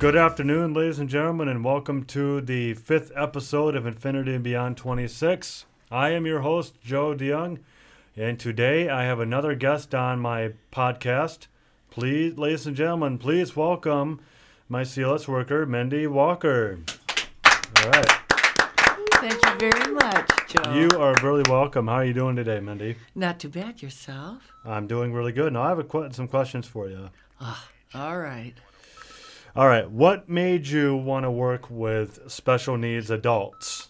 Good afternoon, ladies and gentlemen, and welcome to the fifth episode of Infinity and Beyond 26. I am your host, Joe De Jong, and today I have another guest on my podcast. Please, ladies and gentlemen, please welcome my CLS worker, Mindy Walker. All right. Thank you very much, Joe. You are really welcome. How are you doing today, Mindy? Not too bad yourself. I'm doing really good. Now, I have a qu- some questions for you. Ah, all right. All right. What made you want to work with special needs adults?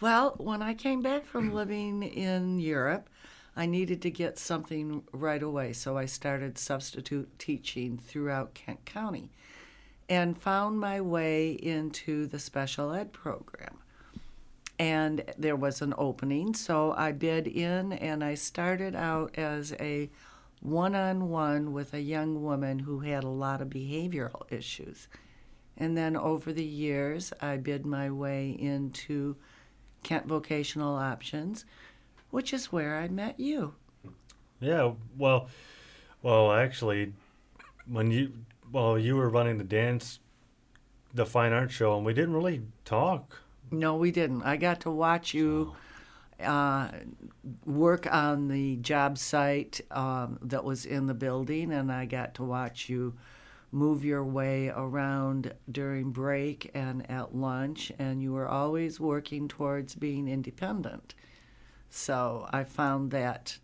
Well, when I came back from living in Europe, I needed to get something right away, so I started substitute teaching throughout Kent County and found my way into the special ed program. And there was an opening, so I bid in and I started out as a one on one with a young woman who had a lot of behavioral issues. And then over the years, I bid my way into Kent Vocational Options, which is where I met you. Yeah, well, well, actually, when you well, you were running the dance, the fine art show, and we didn't really talk. No, we didn't. I got to watch you uh, work on the job site um, that was in the building, and I got to watch you move your way around during break and at lunch, and you were always working towards being independent. So I found that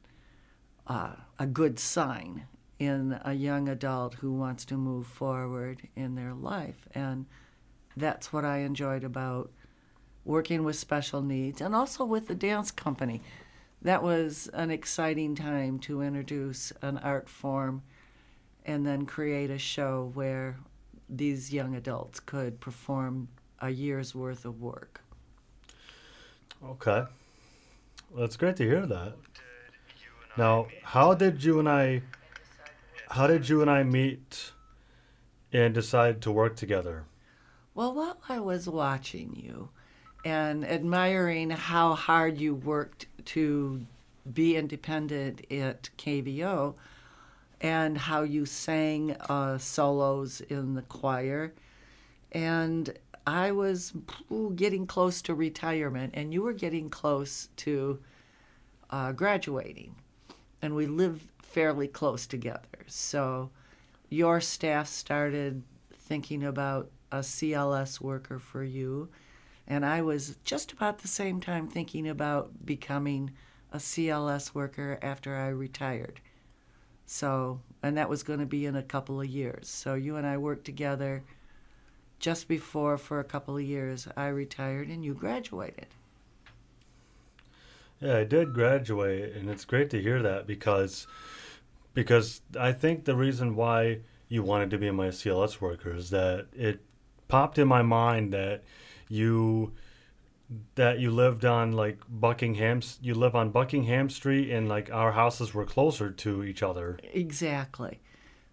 uh, a good sign in a young adult who wants to move forward in their life. And that's what I enjoyed about working with special needs and also with the dance company. That was an exciting time to introduce an art form and then create a show where these young adults could perform a year's worth of work. Okay, well, it's great to hear that. Now, how did you and I, how did you and I meet, and decide to work together? Well, while I was watching you and admiring how hard you worked to be independent at KVO and how you sang uh, solos in the choir, and I was getting close to retirement, and you were getting close to uh, graduating, and we lived fairly close together. So your staff started thinking about a CLS worker for you. And I was just about the same time thinking about becoming a CLS worker after I retired. So, and that was going to be in a couple of years. So you and I worked together just before, for a couple of years, I retired and you graduated. Yeah, I did graduate, and it's great to hear that because, because I think the reason why you wanted to be my CLS worker is that it popped in my mind that you that you lived on like Buckingham you live on Buckingham Street and like our houses were closer to each other. Exactly.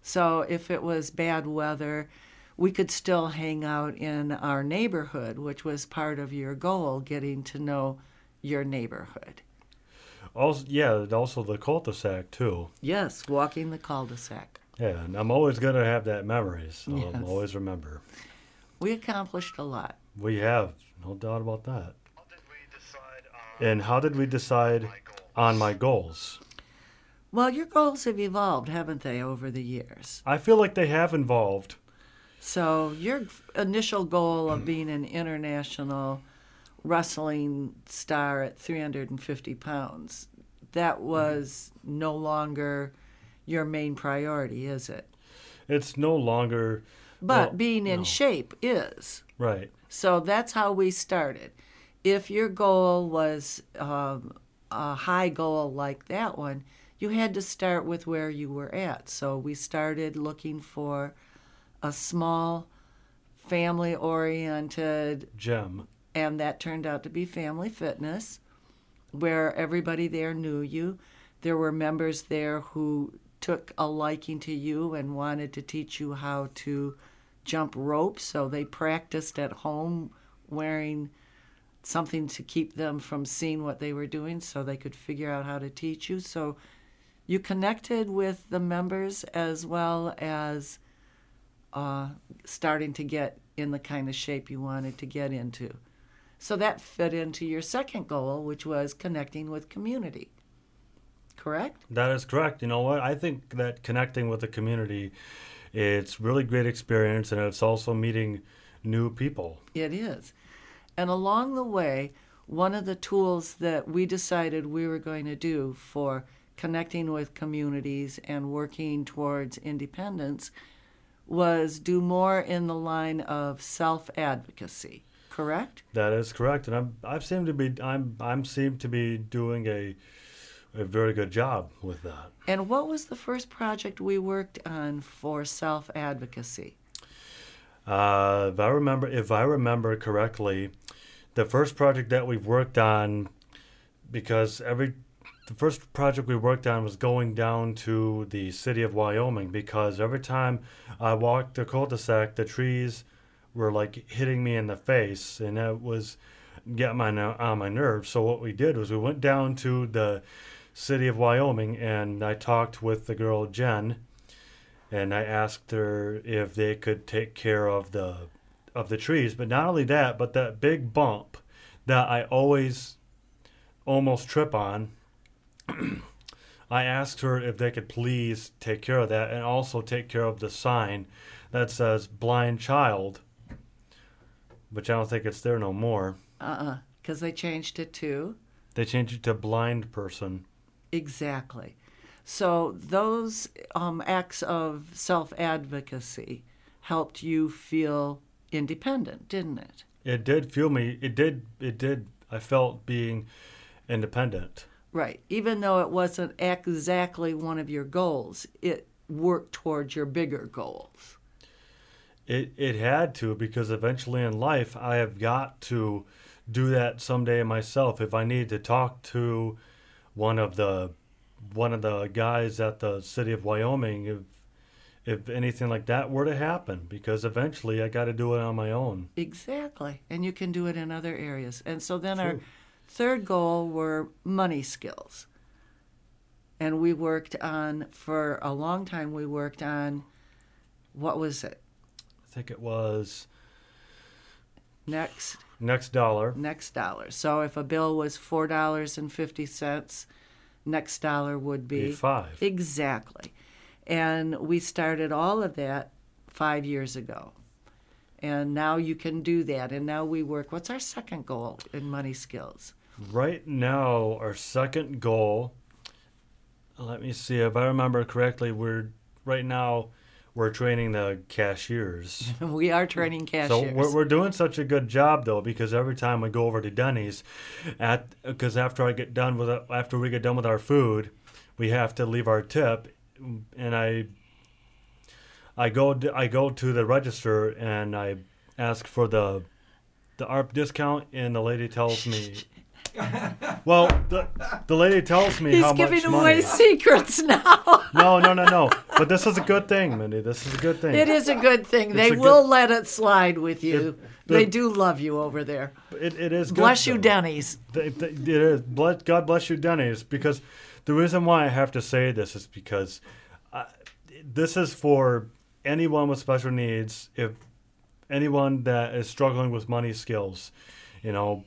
So if it was bad weather, we could still hang out in our neighborhood, which was part of your goal, getting to know your neighborhood. Also, yeah, also the cul-de-sac too. Yes, walking the cul-de-sac. Yeah, and I'm always gonna have that memory, so Yes. I'll always remember. We accomplished a lot. We have no doubt about that. And how did we decide on my goals? Well, your goals have evolved, haven't they, over the years? I feel like they have evolved. So, your initial goal of being an international wrestling star at 350 pounds, that mm-hmm. was no longer your main priority, is it? It's no longer But Well, being in no. shape is. right. So that's how we started. If your goal was um, a high goal like that one, you had to start with where you were at. So we started looking for a small, family oriented, Gem. and that turned out to be Family Fitness, where everybody there knew you. There were members there who took a liking to you and wanted to teach you how to jump rope, so they practiced at home wearing something to keep them from seeing what they were doing so they could figure out how to teach you. So you connected with the members as well as uh, starting to get in the kind of shape you wanted to get into. So that fit into your second goal, which was connecting with community. Correct? That is correct. You know what? I think that connecting with the community, it's really great experience, and it's also meeting new people. It is. And along the way, one of the tools that we decided we were going to do for connecting with communities and working towards independence was do more in the line of self advocacy. Correct? That is correct, and I'm I've seemed to be I'm I'm seem to be doing a a very good job with that. And what was the first project we worked on for self advocacy? Uh, if I remember, if I remember correctly, the first project that we've worked on, because every the first project we worked on was going down to the city of Wyoming because every time I walked the cul-de-sac, the trees were like hitting me in the face, and that was getting my on my nerves. So what we did was we went down to the city of Wyoming, and I talked with the girl Jen, and I asked her if they could take care of the of the trees. But not only that, but that big bump that I always almost trip on. I asked her if they could please take care of that and also take care of the sign that says blind child, which I don't think it's there no more. Uh uh Because they changed it to? They changed it to blind person. Exactly. So those um, acts of self advocacy helped you feel independent, didn't it? It did feel me. It did. It did. I felt being independent. Right. Even though it wasn't exactly one of your goals, it worked towards your bigger goals. It it had to because eventually in life I have got to do that someday myself. If I need to talk to one of the one of the guys at the city of Wyoming, if if anything like that were to happen, because eventually I got to do it on my own. Exactly, and you can do it in other areas. And so then True. our third goal were money skills, and we worked on for a long time. We worked on what was it? I think it was next next dollar. Next dollar. So if a bill was four dollars and fifty cents, next dollar would be, be five. Exactly. And we started all of that five years ago. And now you can do that. And now we work. What's our second goal in money skills? Right now, our second goal, let me see if I remember correctly, we're right now we're training the cashiers. we are training cashiers. So we're, we're doing such a good job though because every time we go over to Denny's, at because after I get done with after we get done with our food, we have to leave our tip, and I. I go I go to the register and I ask for the the ARP discount and the lady tells me well, the, the lady tells me He's how much money. He's giving away secrets now. no, no, no, no. But this is a good thing, Mindy. This is a good thing. It is a good thing. It's they will good, let it slide with you. It, they do love you over there. It, it is. Bless you, Denny's. It, it is. God bless you, Denny's. Because the reason why I have to say this is because uh, this is for anyone with special needs. If anyone that is struggling with money skills, you know,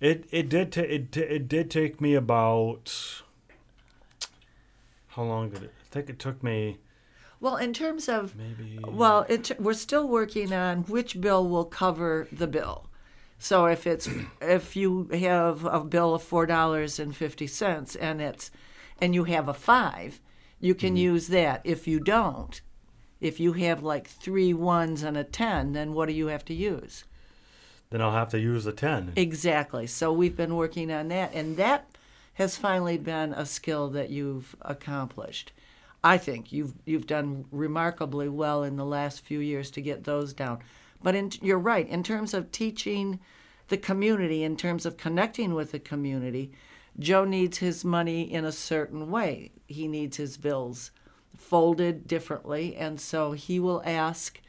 it it did ta- it t- it did take me about how long did it? I think it took me. Well, in terms of maybe well, it, we're still working on which bill will cover the bill. So if it's if you have a bill of four dollars and fifty cents and it's and you have a five, you can mm-hmm. use that. If you don't, if you have like three ones and a ten, then what do you have to use? Then I'll have to use the 10. Exactly. So we've been working on that, and that has finally been a skill that you've accomplished. I think you've you've done remarkably well in the last few years to get those down. But in, you're right in terms of teaching the community, in terms of connecting with the community. Joe needs his money in a certain way. He needs his bills folded differently, and so he will ask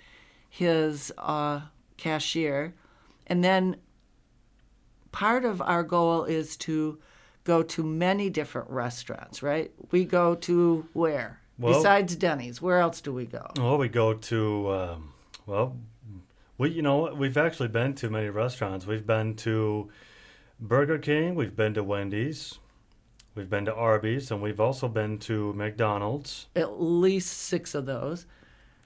his uh, cashier and then part of our goal is to go to many different restaurants, right? We go to where? Well, Besides Denny's, where else do we go? well, we go to um, well, we you know what? We've actually been to many restaurants. We've been to Burger King. We've been to Wendy's. We've been to Arby's, and we've also been to McDonald's. At least six of those.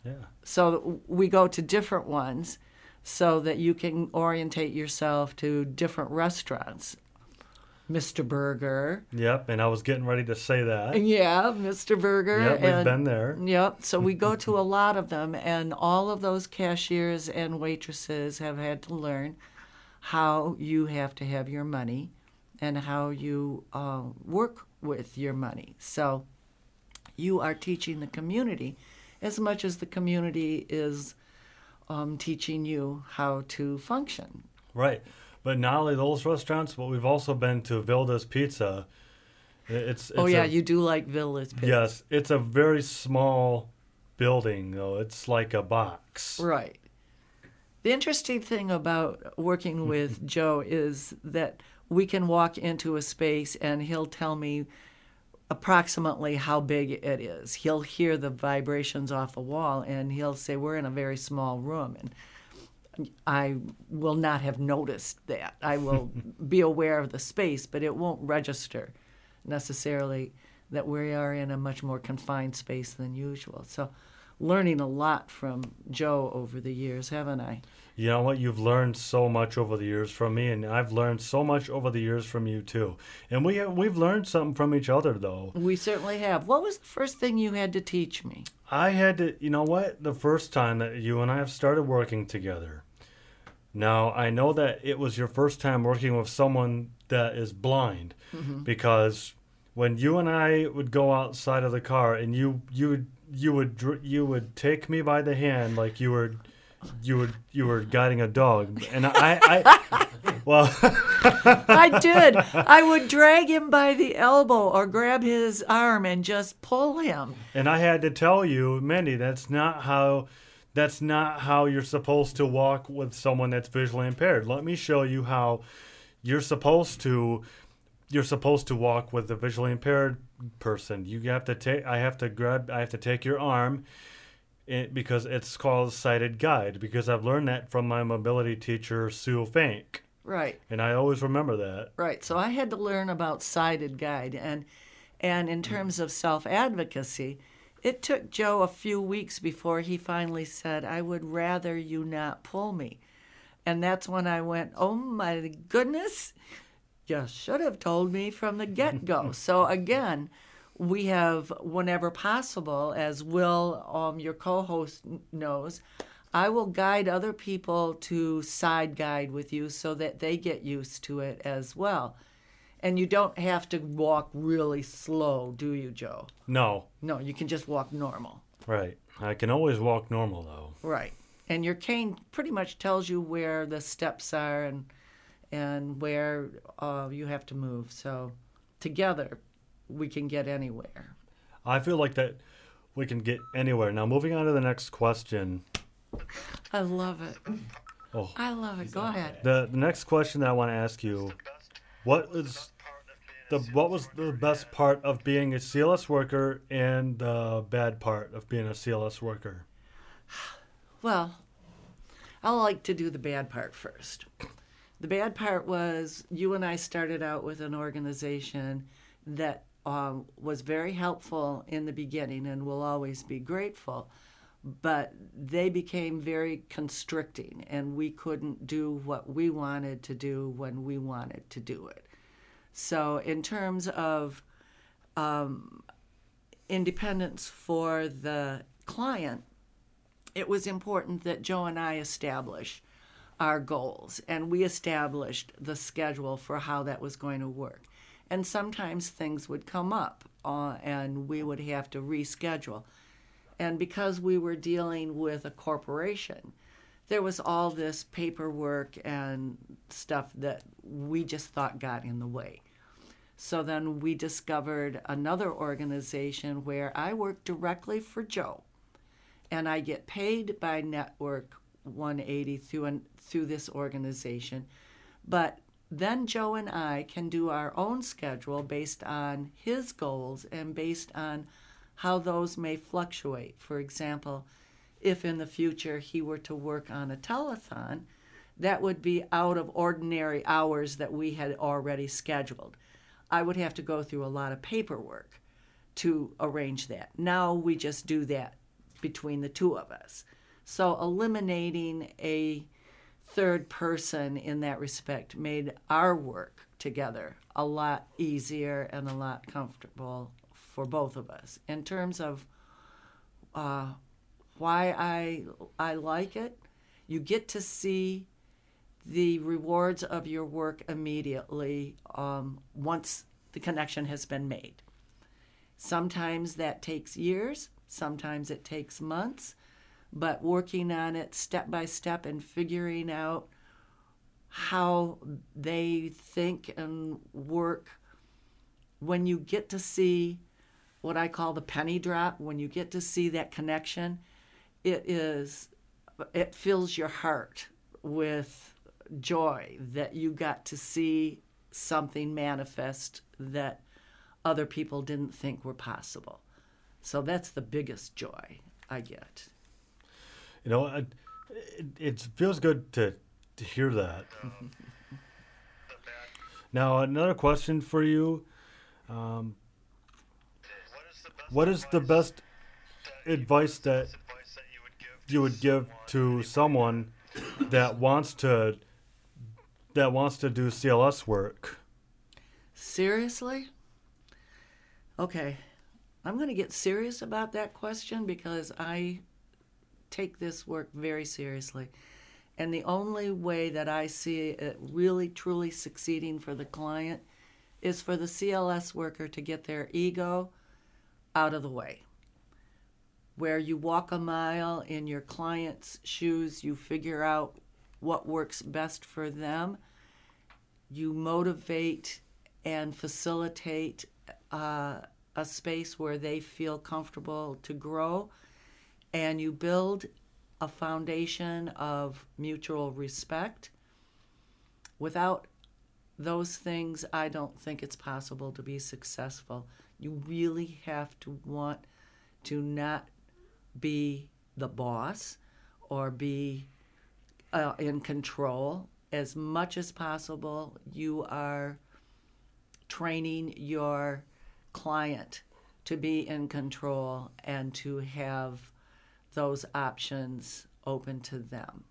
Yeah. So we go to different ones so that you can orientate yourself to different restaurants. Mr. Burger. Yep. And I was getting ready to say that. Yeah, Mr. Burger. Yep. We've and- been there. Yep. So we go to a lot of them, and all of those cashiers and waitresses have had to learn how you have to have your money and how you uh, work with your money. So you are teaching the community as much as the community is um, teaching you how to function. Right. But not only those restaurants, but we've also been to Vilda's Pizza. It's, it's oh, yeah, a- you do like Villa's Pizza. Yes, it's a very small building though. It's like a box. Right. The interesting thing about working with Joe is that we can walk into a space and he'll tell me approximately how big it is. He'll hear the vibrations off the wall and he'll say, We're in a very small room. And I will not have noticed that. I will be aware of the space, but it won't register necessarily that we are in a much more confined space than usual. So, learning a lot from Joe over the years, haven't I? You know what? You've learned so much over the years from me, and I've learned so much over the years from you too. And we have, we've learned something from each other though. We certainly have. What was the first thing you had to teach me? I had to, you know what? The first time that you and I have started working together. Now I know that it was your first time working with someone that is blind, mm-hmm. because when you and I would go outside of the car and you you would you would you would take me by the hand like you were you were you were guiding a dog, and I I well. I did. I would drag him by the elbow or grab his arm and just pull him. And I had to tell you, Mindy, that's not how that's not how you're supposed to walk with someone that's visually impaired. Let me show you how you're supposed to you're supposed to walk with a visually impaired person. You have to take I have to grab I have to take your arm it, because it's called sighted guide because I've learned that from my mobility teacher Sue Fink. Right, And I always remember that. right. So I had to learn about sighted guide and and in terms of self-advocacy, it took Joe a few weeks before he finally said, "I would rather you not pull me." And that's when I went, "Oh my goodness. You should have told me from the get-go." so again, we have whenever possible as will um, your co-host knows i will guide other people to sighted guide with you so that they get used to it as well and you don't have to walk really slow do you joe No, no you can just walk normal right. I can always walk normal though. right and your cane pretty much tells you where the steps are and and where uh, you have to move so together we can get anywhere I feel like that we can get anywhere. Now, moving on to the next question. I love it. Oh. I love it. Go ahead. The, the next question that I want to ask you: What was the what was the best part of being a CLS worker and the bad part of being a CLS worker? Well, I like to do the bad part first. The bad part was you and I started out with an organization that um, was very helpful in the beginning and will always be grateful, but they became very constricting and we couldn't do what we wanted to do when we wanted to do it. So, in terms of um, independence for the client, it was important that Joe and I establish our goals and we established the schedule for how that was going to work. And sometimes things would come up uh, and we would have to reschedule. And because we were dealing with a corporation, there was all this paperwork and stuff that we just thought got in the way. So then we discovered another organization where I work directly for Joe and I get paid by Network 180 through an, through this organization. But then Joe and I can do our own schedule based on his goals and based on how those may fluctuate. For example, if in the future he were to work on a telethon, that would be out of ordinary hours that we had already scheduled. I would have to go through a lot of paperwork to arrange that. Now we just do that between the two of us. So eliminating a third person in that respect made our work together a lot easier and a lot comfortable for both of us. In terms of uh, why I I like it, you get to see the rewards of your work immediately um, once the connection has been made. Sometimes that takes years, sometimes it takes months, but working on it step by step and figuring out how they think and work when you get to see what I call the penny drop, when you get to see that connection, it is it fills your heart with joy that you got to see something manifest that other people didn't think were possible. So that's the biggest joy I get. You know, it, it feels good to, to hear that. now, another question for you. Um, what is the best advice that you would give to someone that wants to that wants to do CLS work? Seriously? Okay. I'm going to get serious about that question because I take this work very seriously. And the only way that I see it really truly succeeding for the client is for the CLS worker to get their ego out of the way. Where you walk a mile in your client's shoes, you figure out what works best for them. You motivate and facilitate uh, a space where they feel comfortable to grow, and you build a foundation of mutual respect. Without those things, I don't think it's possible to be successful. You really have to want to not be the boss or be uh, in control as much as possible. You are training your client to be in control and to have those options open to them.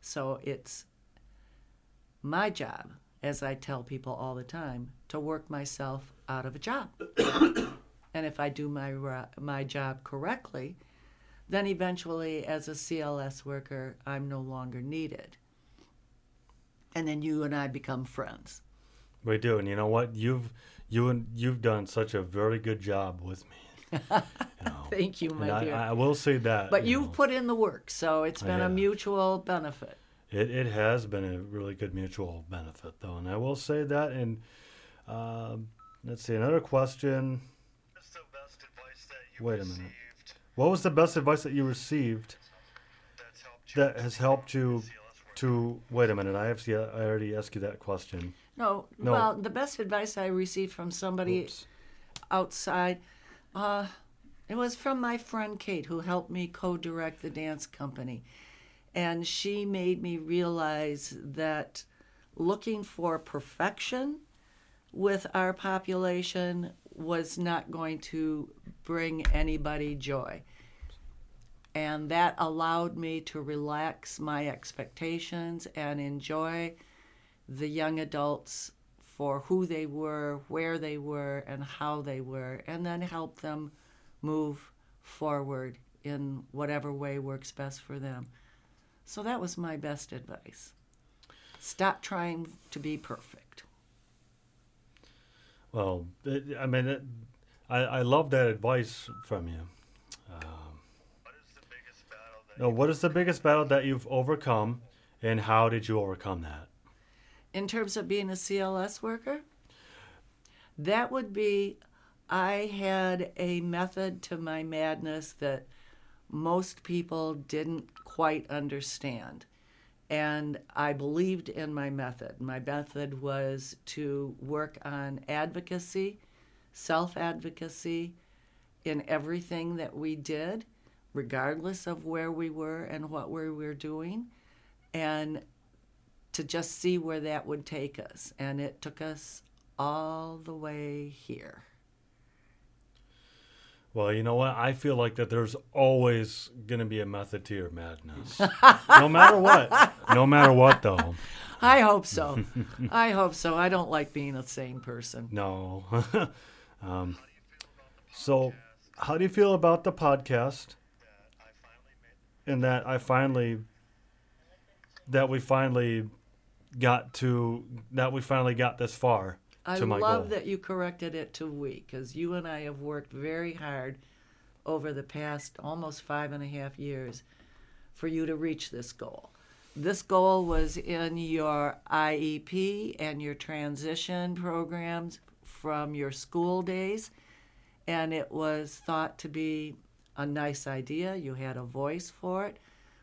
So it's my job, as I tell people all the time, to work myself out of a job. and if I do my my job correctly, then eventually as a CLS worker, I'm no longer needed. And then you and I become friends. We do, and you know what? You've you and you've done such a very good job with me. You know, Thank you, my I, dear. I, will say that. but you you've know, put in the work, so it's been Yeah. a mutual benefit. it it has been a really good mutual benefit, though, and I will say that. And um, let's see, another question. What's the best advice that you Wait a minute. received What was the best advice that you received that's helped you that has helped you to? Wait a minute, I have I already asked you that question. No, No. well, the best advice I received from somebody Oops. outside, uh, it was from my friend Kate, who helped me co-direct the dance company, and she made me realize that looking for perfection with our population was not going to bring anybody joy. And that allowed me to relax my expectations and enjoy the young adults for who they were, where they were, and how they were, and then help them move forward in whatever way works best for them. So that was my best advice. Stop trying to be perfect. Well, I mean, it, I I love that advice from you. Um, What is the biggest battle that now, what is the biggest battle that you've overcome, and how did you overcome that? In terms of being a CLS worker, that would be I had a method to my madness that most people didn't quite understand. And I believed in my method. My method was to work on advocacy, self advocacy, in everything that we did, regardless of where we were and what we were doing, and to just see where that would take us. And it took us all the way here. Well, you know what? I feel like that there's always going to be a method to your madness. no matter what. No matter what, though. I hope so. I hope so. I don't like being a sane person. No. um, so, how do you feel about the podcast? that I finally made And that I finally, that we finally got to, that we finally got this far I to my love goal. that you corrected it to we, because you and I have worked very hard over the past almost five and a half years for you to reach this goal. This goal was in your IEP and your transition programs from your school days, and it was thought to be a nice idea. You had a voice for it,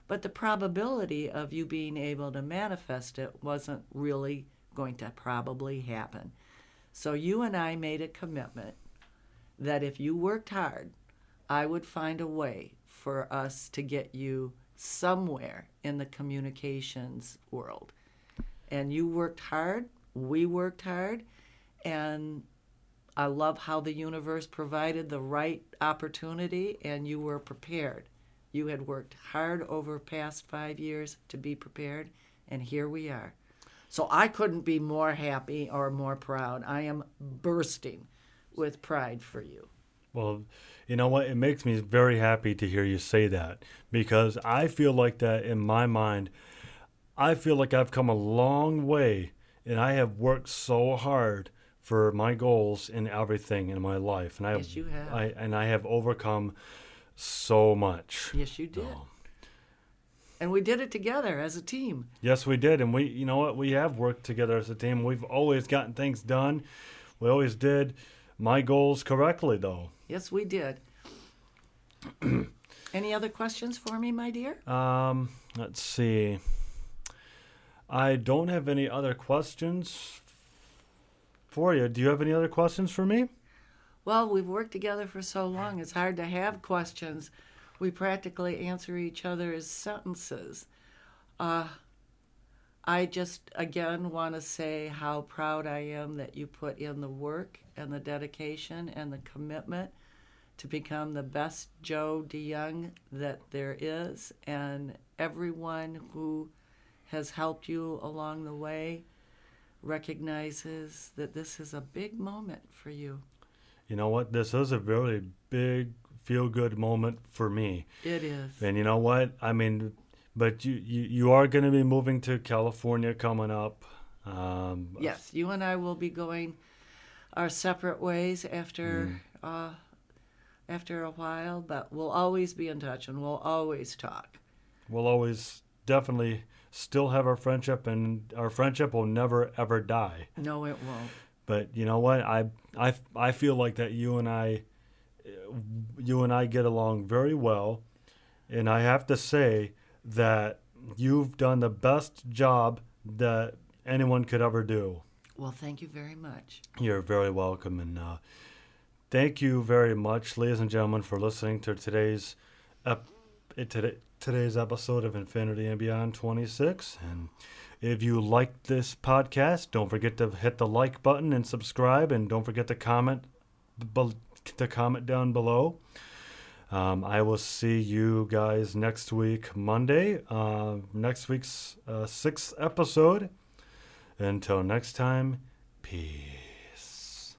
but the probability of you being able to manifest it wasn't really going to probably happen. So you and I made a commitment that if you worked hard, I would find a way for us to get you somewhere in the communications world. And you worked hard, we worked hard, and I love how the universe provided the right opportunity and you were prepared. You had worked hard over past 5 years to be prepared and here we are. So I couldn't be more happy or more proud. I am bursting with pride for you. Well, you know what? It makes me very happy to hear you say that because I feel like that in my mind. I feel like I've come a long way and I have worked so hard for my goals in everything in my life. And I Yes, you have. I, and I have overcome so much. Yes, you did. Oh. And we did it together as a team. Yes, we did, and we, you know what, we have worked together as a team. We've always gotten things done. We always did my goals correctly, though. Yes, we did. Any other questions for me, my dear? Um, let's see. I don't have any other questions for you. Do you have any other questions for me? Well, we've worked together for so long, it's hard to have questions. We practically answer each other's sentences. Uh, I just, again, want to say how proud I am that you put in the work and the dedication and the commitment to become the best Joe De Jong that there is. And everyone who has helped you along the way recognizes that this is a big moment for you. You know what? This is a very big feel good moment for me. It is. And you know what? I mean, but you, you, you are going to be moving to California coming up. Um, Yes, you and I will be going our separate ways after uh, after a while, but we'll always be in touch and we'll always talk. We'll always definitely still have our friendship, and our friendship will never ever die. No, it won't. But you know what? I I I feel like that you and I you and I get along very well, and I have to say that you've done the best job that anyone could ever do. Well, thank you very much. You're very welcome, and uh, thank you very much, ladies and gentlemen, for listening to today's ep- eh, today, today's episode of Infinity and Beyond 26. And if you liked this podcast, don't forget to hit the like button and subscribe, and don't forget to comment to comment down below. Um, I will see you guys next week, Monday, uh, next week's uh, sixth episode. Until next time, peace.